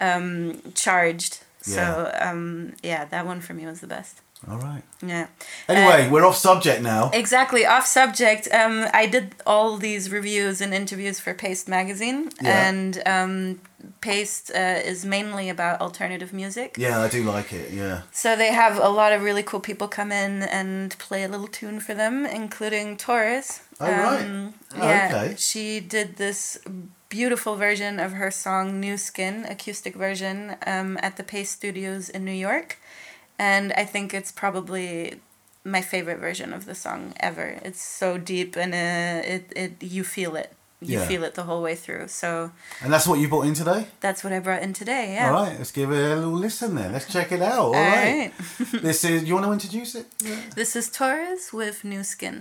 H: um, charged. So um, yeah, that one for me was the best.
B: All right.
H: Yeah.
B: Anyway,
H: Uh,
B: we're off subject now.
H: Exactly, off subject. Um, I did all these reviews and interviews for Paste magazine,
B: Yeah.
H: and um, Paste uh, is mainly about alternative music.
B: Yeah, I do like it. Yeah.
H: So they have a lot of really cool people come in and play a little tune for them, including Torres.
B: Oh, right.
H: Um,
B: Oh,
H: yeah,
B: okay.
H: she did this beautiful version of her song "New Skin," acoustic version, um, at the Paste Studios in New York, and I think it's probably my favorite version of the song ever. It's so deep and uh, it it you feel it. You
B: Yeah.
H: feel it the whole way through. So
B: And that's what you brought in today?
H: that's what I brought in today. Yeah.
B: All right, let's give it a little listen then. Let's check it out. All
H: All
B: right.
H: right.
B: this is, you want to introduce it?
H: This is Torres with New Skin.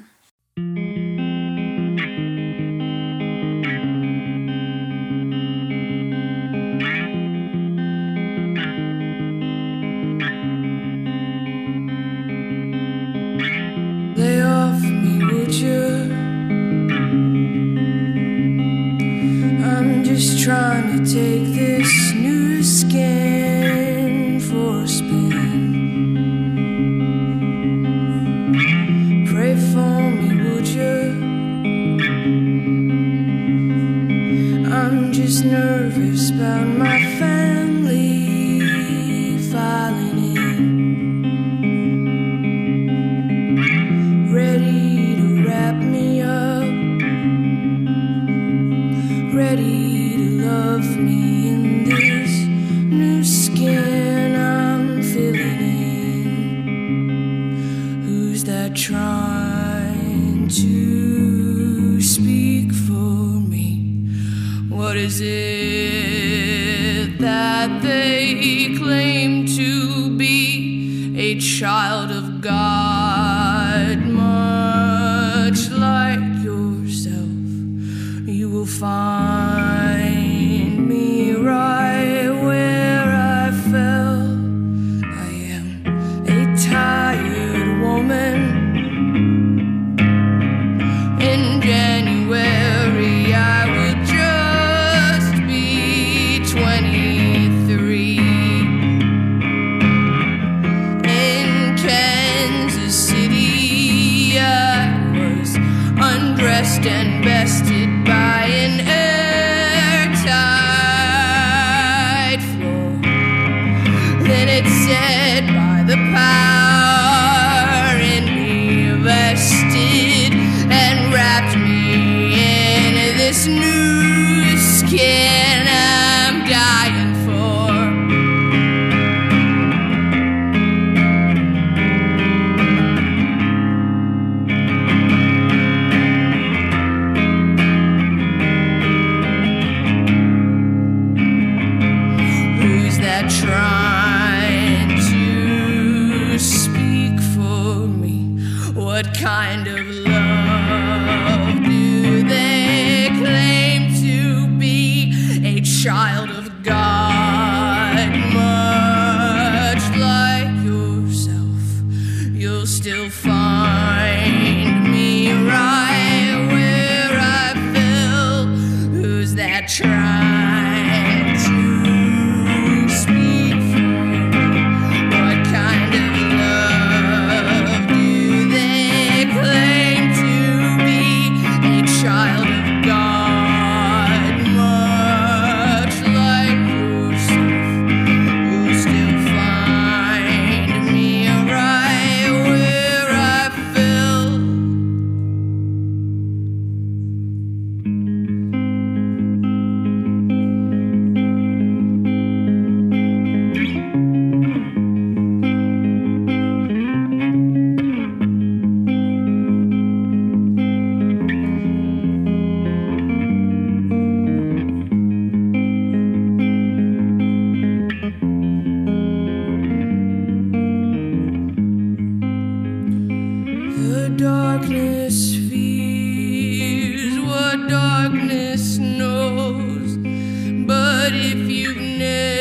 J: if
B: you've never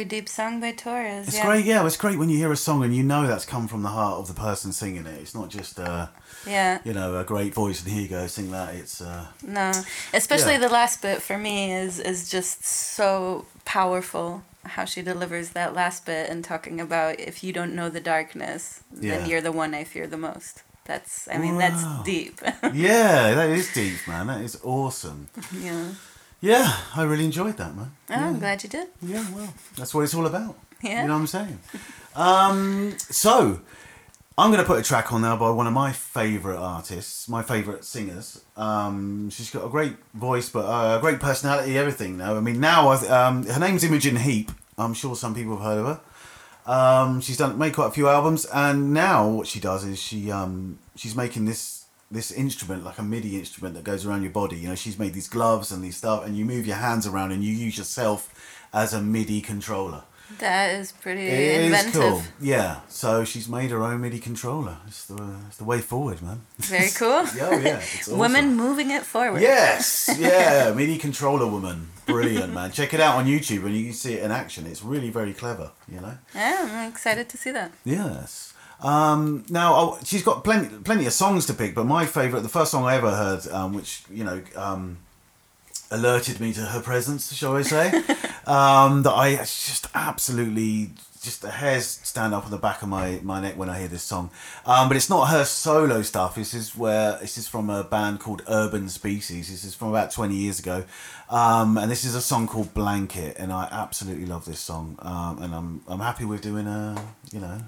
D: Very deep song by Torres.
B: It's
D: yeah.
B: great, yeah. It's great when you hear a song and you know that's come from the heart of the person singing it. It's not just, uh,
D: Yeah.
B: you know, a great voice and here you go, sing that. It's, uh,
D: No, especially
B: Yeah.
D: the last bit for me is is just so powerful. How she delivers that last bit and talking about if you don't know the darkness,
B: Yeah.
D: then you're the one I fear the most. That's I mean that's deep.
B: yeah, that is deep, man. That is awesome.
D: yeah.
B: Yeah, I really enjoyed that, man.
D: Oh, I'm glad you did.
B: Yeah, well, that's what it's all about.
D: Yeah.
B: You know what I'm saying? Um, so, I'm going to put a track on now by one of my favourite artists, my favourite singers. Um, she's got a great voice, but uh, a great personality, everything. Now, I mean, now I th- um, her name's Imogen Heap. I'm sure some people have heard of her. Um, she's done made quite a few albums, and now what she does is she um, she's making this this instrument like a MIDI instrument that goes around your body. You know, she's made these gloves and these stuff, and you move your hands around, and you use yourself as a MIDI controller.
D: That is pretty
B: It is
D: inventive.
B: cool. Yeah. So she's made her own MIDI controller. It's the it's the way forward, man.
D: Very cool.
B: Yeah, oh, yeah. It's awesome.
D: Women moving it forward.
B: Yes, yeah, MIDI controller woman, brilliant man. Check it out on YouTube and you can see it in action. It's really very clever, you know.
D: Yeah, I'm excited to see that.
B: Yes. Um, now oh, she's got plenty plenty of songs to pick, but my favourite, the first song I ever heard, um, which you know um, alerted me to her presence, shall I say, um, that I just absolutely just the hairs stand up on the back of my, my neck when I hear this song. Um, but it's not her solo stuff. This is where this is from a band called Urban Species. This is from about twenty years ago, um, and this is a song called Blanket, and I absolutely love this song. Um, and I'm I'm happy with doing a you know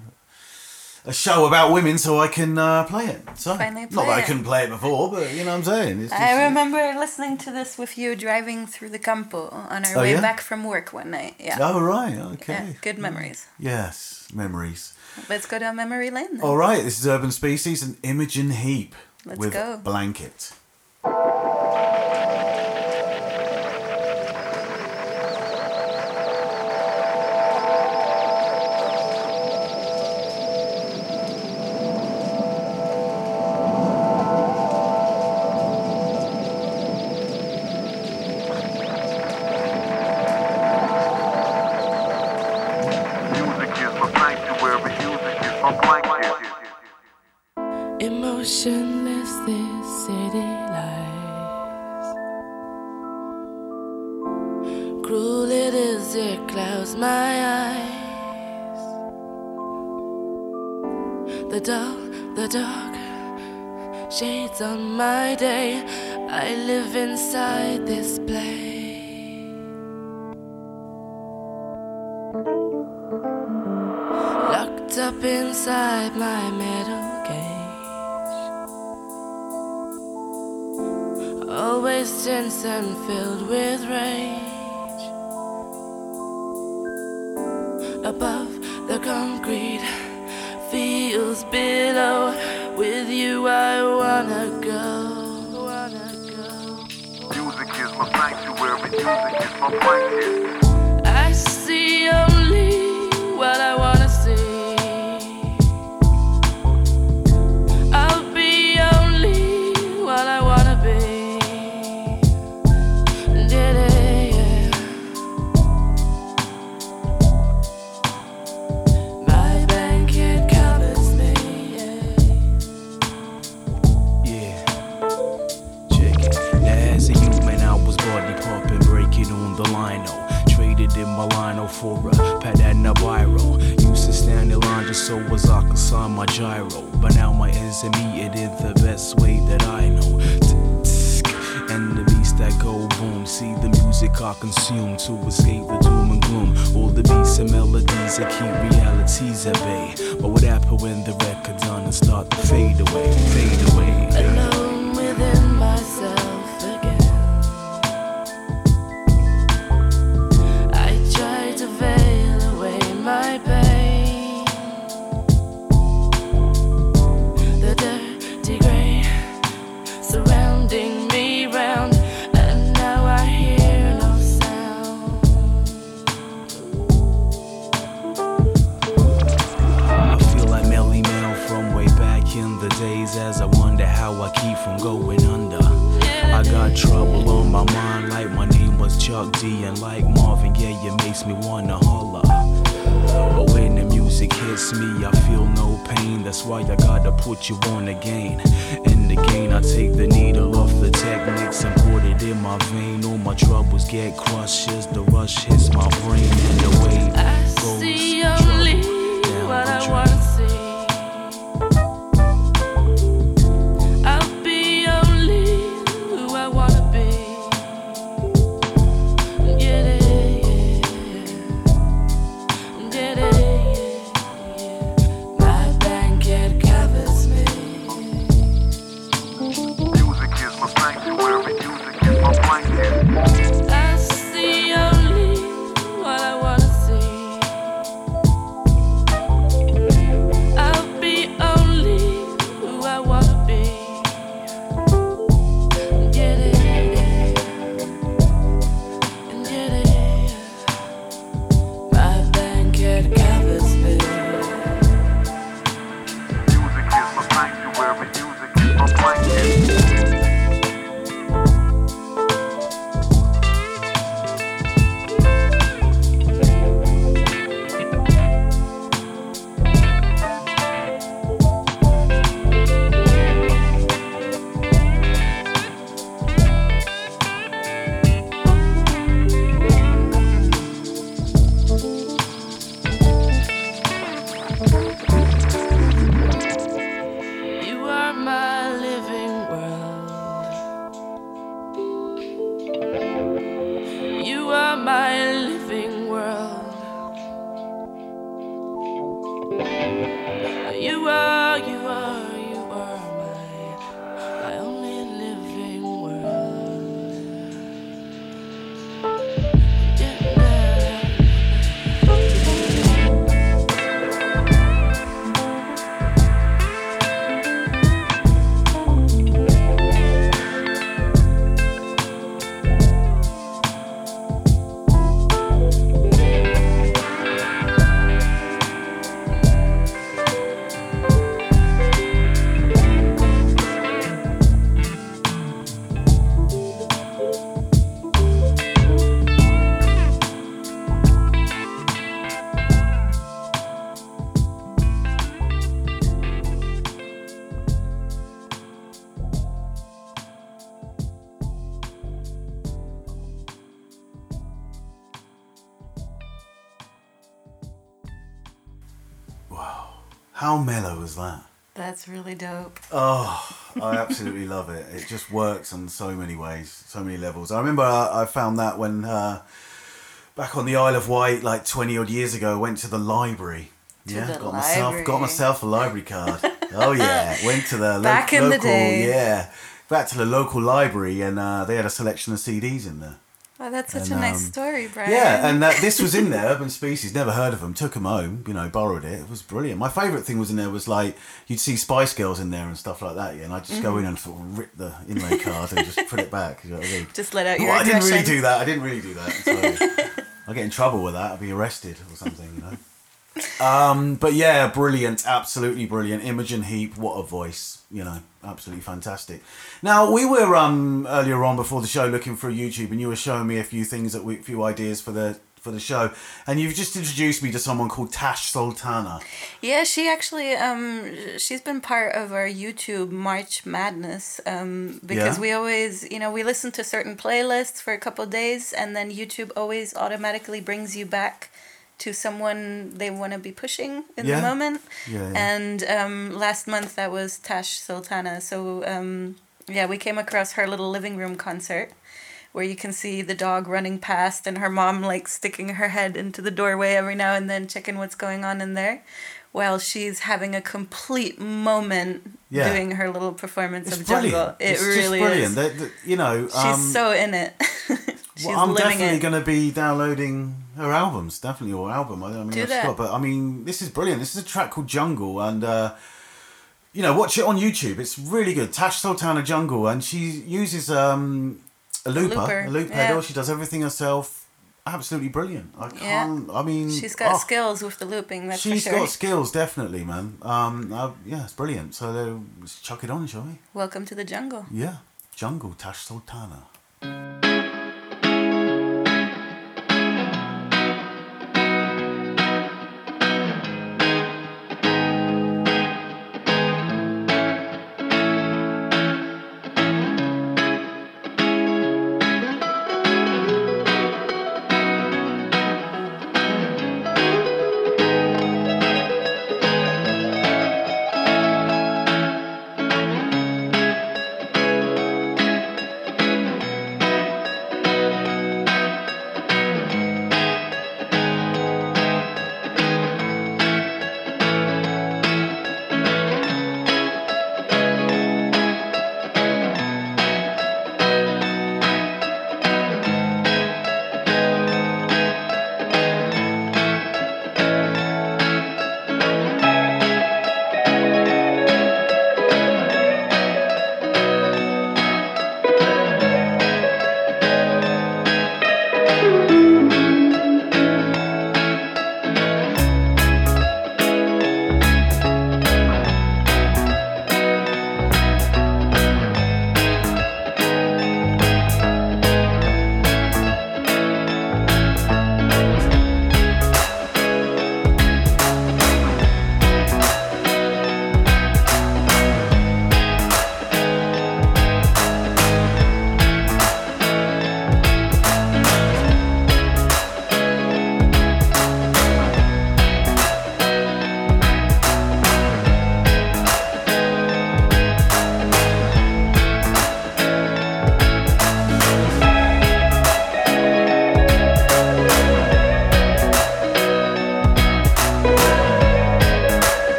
B: a show about women so I can uh, play it. So
D: Finally
B: not
D: play
B: that I couldn't play it before, but you know what I'm saying. Just,
D: I remember listening to this with you driving through the campo on our
B: Oh,
D: way
B: yeah?
D: back from work one night. Yeah.
B: Oh right,
D: Yeah,
B: okay.
D: good memories.
B: Yes, memories.
D: Let's go down memory lane then.
B: All right, this is Urban Species and Imogen Heap
D: Let's
B: with
D: go.
B: Blanket.
H: My
J: metal cage. Always tense and filled with rage. Above the concrete feels below. With you, I wanna go. Wanna go.
H: Music is my sanctuary. Music is my blanket.
K: For a pet and a biro. Used to stand in line just so as I could sign my giro. But now my ends are meted in the best way that I know. And the beats that go boom. See the music I consume to escape the doom and gloom. All the beats and melodies that keep realities at bay. But what happened when the record done and start to fade away, fade away? Sometimes How
B: mellow was that?
D: That's really dope.
B: Oh, I absolutely love it. It just works on so many ways, so many levels. I remember I, I found that when uh, back on the Isle of Wight, like twenty odd years ago, I went to the library.
D: To
B: yeah,
D: the
B: got myself got myself a library card. oh yeah, went to the lo-
D: Back in the
B: local
D: day.
B: yeah, back to the local library, and uh, they had a selection of CDs in there.
D: Oh, that's such
B: And,
D: a nice
B: um,
D: story, Bryan.
B: Yeah, and uh, this was in there, Urban Species. Never heard of them. Took them home. You know, borrowed it. It was brilliant. My favourite thing was in there was like you'd see Spice Girls in there and stuff like that. Yeah, and I'd just go
D: Mhm.
B: in and sort of rip the inlay card and just put it back. You know I mean?
D: Just let out
B: Well, I didn't really do that. I didn't really do that. So I'll get in trouble with that. I'd be arrested or something. You know. Um, but yeah, brilliant, absolutely brilliant. Imogen Heap, what a voice, you know, absolutely fantastic. Now we were um earlier on before the show looking through YouTube, and you were showing me a few things that we, few ideas for the for the show, and you've just introduced me to someone called Tash Sultana.
D: Yeah, she actually um she's been part of our YouTube March Madness um because
B: Yeah.
D: we always, you know, we listen to certain playlists for a couple days and then YouTube always automatically brings you back to someone they want to be pushing in
B: Yeah.
D: the moment.
B: Yeah, yeah.
D: And um last month that was Tash Sultana. So um yeah, we came across her little living room concert where you can see the dog running past and her mom like sticking her head into the doorway every now and then checking what's going on in there while she's having a complete moment
B: Yeah.
D: doing her little performance
B: It's
D: of
B: brilliant.
D: jungle it
B: it's
D: really
B: just brilliant.
D: is
B: the- you know,
D: she's
B: um,
D: so in it she's
B: well, I'm definitely going to be downloading her albums, definitely or album. I, I mean,
D: Do that.
B: but I mean, this is brilliant. This is a track called Jungle, and uh, you know, watch it on YouTube. It's really good. Tash Sultana Jungle, and she uses um, a looper,
D: looper,
B: a loop
D: yeah.
B: pedal. She does everything herself. absolutely brilliant. I can't. I mean,
D: She's got
B: oh,
D: skills with the looping, that's
B: She's
D: for sure.
B: got skills, definitely, man. Um, uh, yeah, it's brilliant. So uh, let's chuck it on, shall we?
D: Welcome to the jungle.
B: Yeah, Jungle Tash Sultana.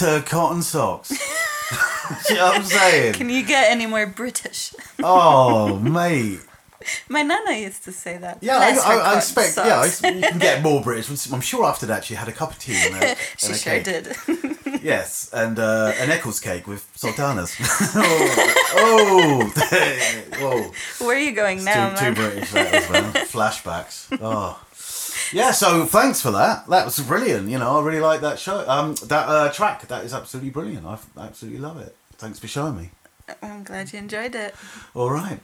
B: Her cotton socks. you know what I'm saying?
D: Can you get any more British?
B: Oh, mate.
D: My nana used to say that.
B: Yeah, I, I, I
D: cotton
B: expect. Yeah, I, you can get more British. I'm sure after that she had a cup of tea and a,
D: she
B: and a
D: sure
B: cake.
D: did.
B: Yes, and uh, an Eccles cake with sultanas. oh, oh, whoa!
D: Where are you going now,
B: too, too? British that well. Flashbacks. Oh, yeah. So thanks for that. That was brilliant. You know, I really like that show. Um, that uh, track. That is absolutely brilliant. I absolutely love it. Thanks for showing me.
D: I'm glad you enjoyed it.
B: All right.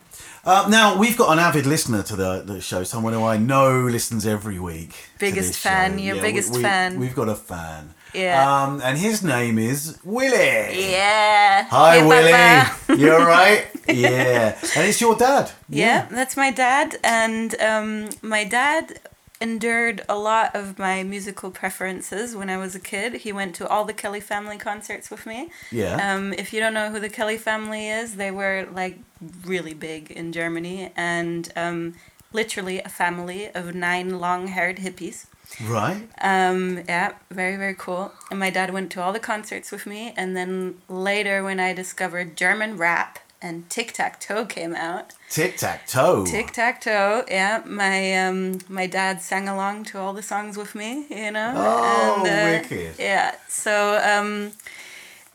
B: Uh, now we've got an avid listener to the, the show, someone who I know listens every week.
D: Biggest fan,
B: show.
D: your
B: we-
D: biggest
B: we,
D: fan.
B: We've got a fan.
D: Yeah.
B: Um, and his name is Willie.
D: Yeah.
B: Hi,
D: Hey,
B: Willie. You're right? yeah. And it's your dad.
D: Yeah, that's my dad, and um, my dad endured a lot of my musical preferences when I was a kid. He went to all the Kelly family concerts with me.
B: Yeah.
D: Um, if you don't know who the Kelly family is, they were like really big in Germany and um, literally a family of nine long-haired hippies.
B: Right.
D: Um, yeah, very, very cool. And my dad went to all the concerts with me. And then later, when I discovered German rap and tic tac toe came out,
B: Tic tac toe.
D: tic tac toe, yeah, my um, my dad sang along to all the songs with me, you know.
B: Oh,
D: and, uh,
B: wicked.
D: Yeah, so um,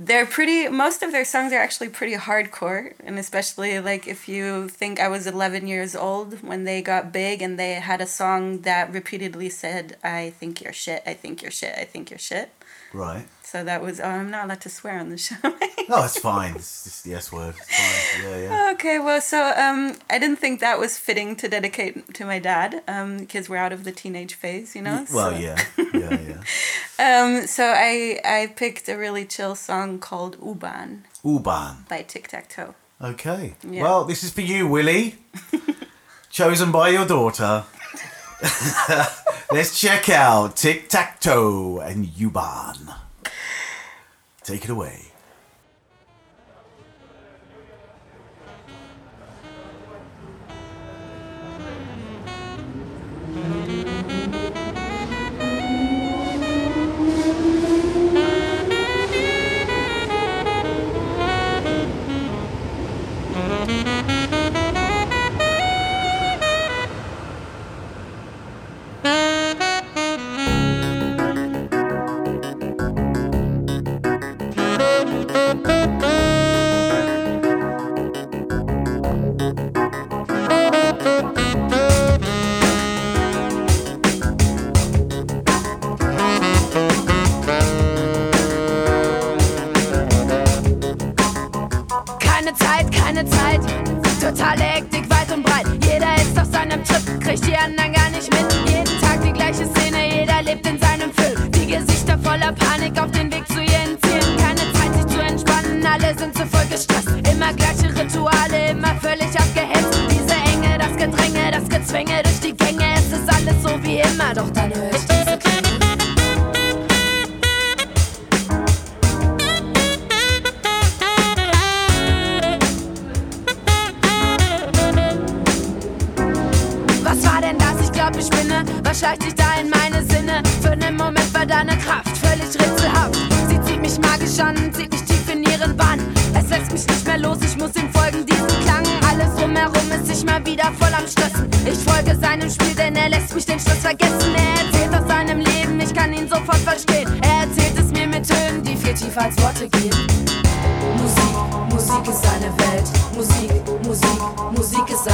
D: they're pretty. Most of their songs are actually pretty hardcore, and especially like if you think I was eleven years old when they got big, and they had a song that repeatedly said, "I think you're shit. I think you're shit. I think you're shit."
B: Right.
D: So that was. Oh, I'm not allowed to swear on the show.
B: No, it's fine. It's just the S word. It's fine. Yeah, yeah.
D: Okay, well, so um, I didn't think that was fitting to dedicate to my dad, um, because we're out of the teenage phase, you know.
B: Well,
D: so.
B: yeah. Yeah, yeah.
D: Um, so I I picked a really chill song called U-Bahn
B: U-Bahn.
D: by Tic Tac Toe.
B: Okay.
D: Yeah.
B: Well, this is for you, Willie. Chosen by your daughter. Let's check out Tic Tac Toe and U-Bahn. Take it away.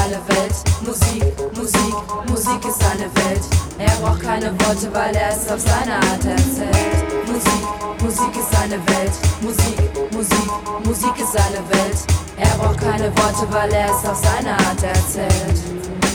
E: Alle Welt. Musik, Musik, Musik ist seine Welt. Er braucht keine Worte, weil er es auf seine Art erzählt. Musik, Musik ist seine Welt. Musik, Musik, Musik ist seine Welt. Er braucht keine Worte, weil er es auf seine Art erzählt.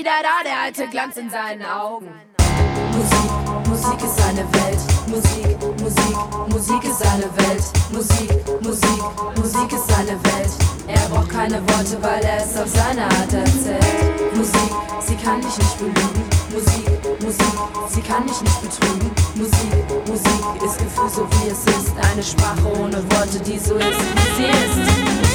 E: Wieder da, der alte Glanz in seinen Augen. Musik, Musik ist seine Welt. Musik, Musik, Musik ist seine Welt. Musik, Musik, Musik ist seine Welt. Er braucht keine Worte, weil er es auf seine Art erzählt. Musik, sie kann dich nicht belügen. Musik, Musik, sie kann dich nicht betrügen. Musik, Musik ist Gefühl so wie es ist. Eine Sprache ohne Worte, die so ist, wie sie ist.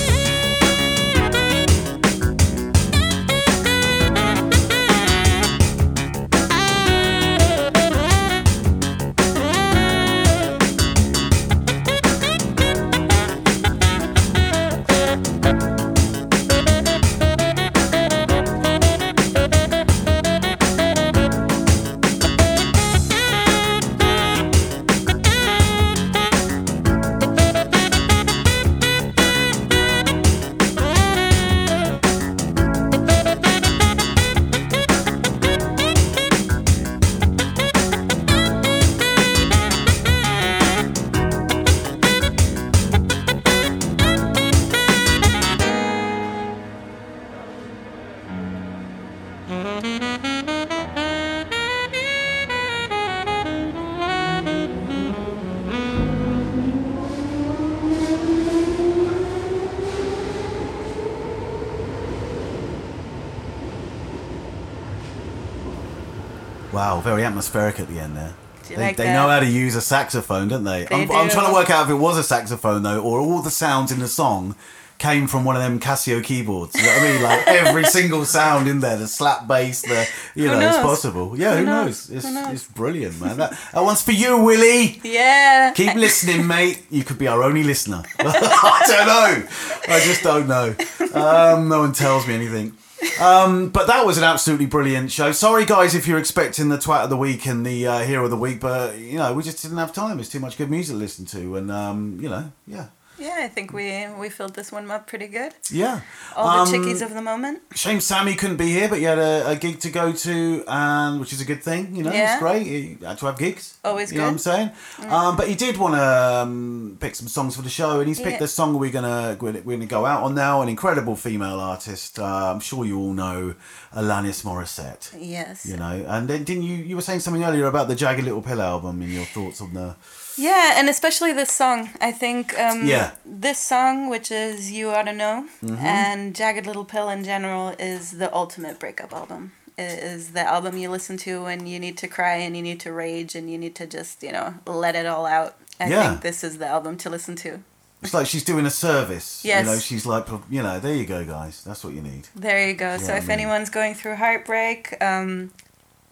B: Very atmospheric at the end there. They,
D: like
B: they know how to use a saxophone, don't they?
D: They
B: I'm, I'm trying to work out if it was a saxophone though, or all the sounds in the song came from one of them Casio keyboards. You know what I mean? Like every single sound in there, the slap bass, the you know, it's possible. Yeah, who,
D: Who
B: knows?
D: knows?
B: It's
D: Who knows?
B: it's brilliant, man. That, that one's for you, Willie.
D: Yeah.
B: Keep listening, mate. You could be our only listener. I don't know. I just don't know. Um, no one tells me anything. Um, but that was an absolutely brilliant show. Sorry, guys, if you're expecting the twat of the week and the uh, hero of the week, but you know we just didn't have time. It's too much good music to listen to, and um, you know, yeah,
D: Yeah, I think we we filled this one up pretty good.
B: yeah.
D: All the
B: Um,
D: chickies of the moment.
B: Shame Sammy couldn't be here, but he had a, a gig to go to, and which is a good thing. You know,
D: Yeah.
B: it's great. He had to have gigs.
D: Always good.
B: You know what I'm saying? Um, but he did want to um, pick some songs for the show, and he's picked
D: Yeah.
B: the song we're gonna we're gonna go out on now. An incredible female artist. Uh, I'm sure you all know Alanis Morissette.
D: Yes.
B: You know, and then didn't you you were saying something earlier about the Jagged Little Pill album and your thoughts on the
D: Yeah, and especially this song. I think um,
B: Yeah.
D: this song, which is You Ought to Know,
B: Mhm.
D: and Jagged Little Pill in general, is the ultimate breakup album. It is the album you listen to when you need to cry and you need to rage and you need to just, you know, let it all out. I
B: Yeah.
D: think this is the album to listen to.
B: It's like she's doing a service.
D: Yes.
B: You know, she's like, you know, there you go, guys. That's what you need.
D: There you go. so
B: Yeah, I
D: if
B: mean-
D: anyone's going through heartbreak, um,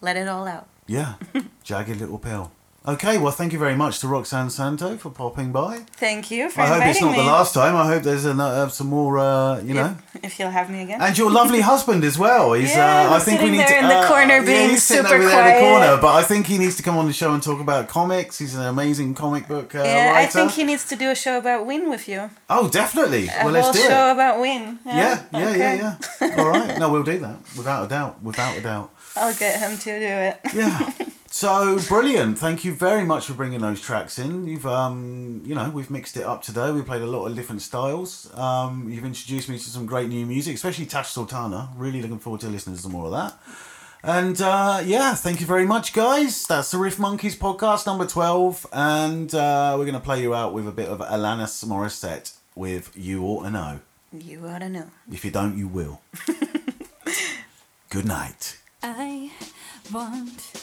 D: let it all out.
B: Yeah. Jagged Little Pill. Okay, well, thank you very much to Roxanne Sancto for popping by.
D: Thank you for
B: I hope it's not
D: me.
B: the last time. I hope there's an, uh, some more, uh, you know.
D: If you'll have me again.
B: And your lovely husband as well. He's,
D: Yeah,
B: uh, I think we
D: sitting
B: need
D: there
B: to.
D: in the
B: uh,
D: corner
B: yeah,
D: being
B: sitting
D: super
B: there in the corner, but I think he needs to come on the show and talk about comics. He's an amazing comic book uh,
D: yeah,
B: writer.
D: I think he needs to do a show about Win with you.
B: Oh, definitely.
D: A
B: well, let's do
D: show
B: it.
D: about Win.
B: Yeah, yeah,
D: Okay.
B: yeah, yeah. All right. No, we'll do that without a doubt. Without a doubt.
D: I'll get him to do it.
B: Yeah. So brilliant! Thank you very much for bringing those tracks in. You've, um, you know, we've mixed it up today. We played a lot of different styles. Um, you've introduced me to some great new music, especially Tash Sultana. Really looking forward to listening to some more of that. And uh, yeah, thank you very much, guys. That's the Riff Monkeys podcast number twelve, and uh, we're going to play you out with a bit of Alanis Morissette with "You Ought to Know."
D: You ought to know.
B: If you don't, you will. Good night.
E: I want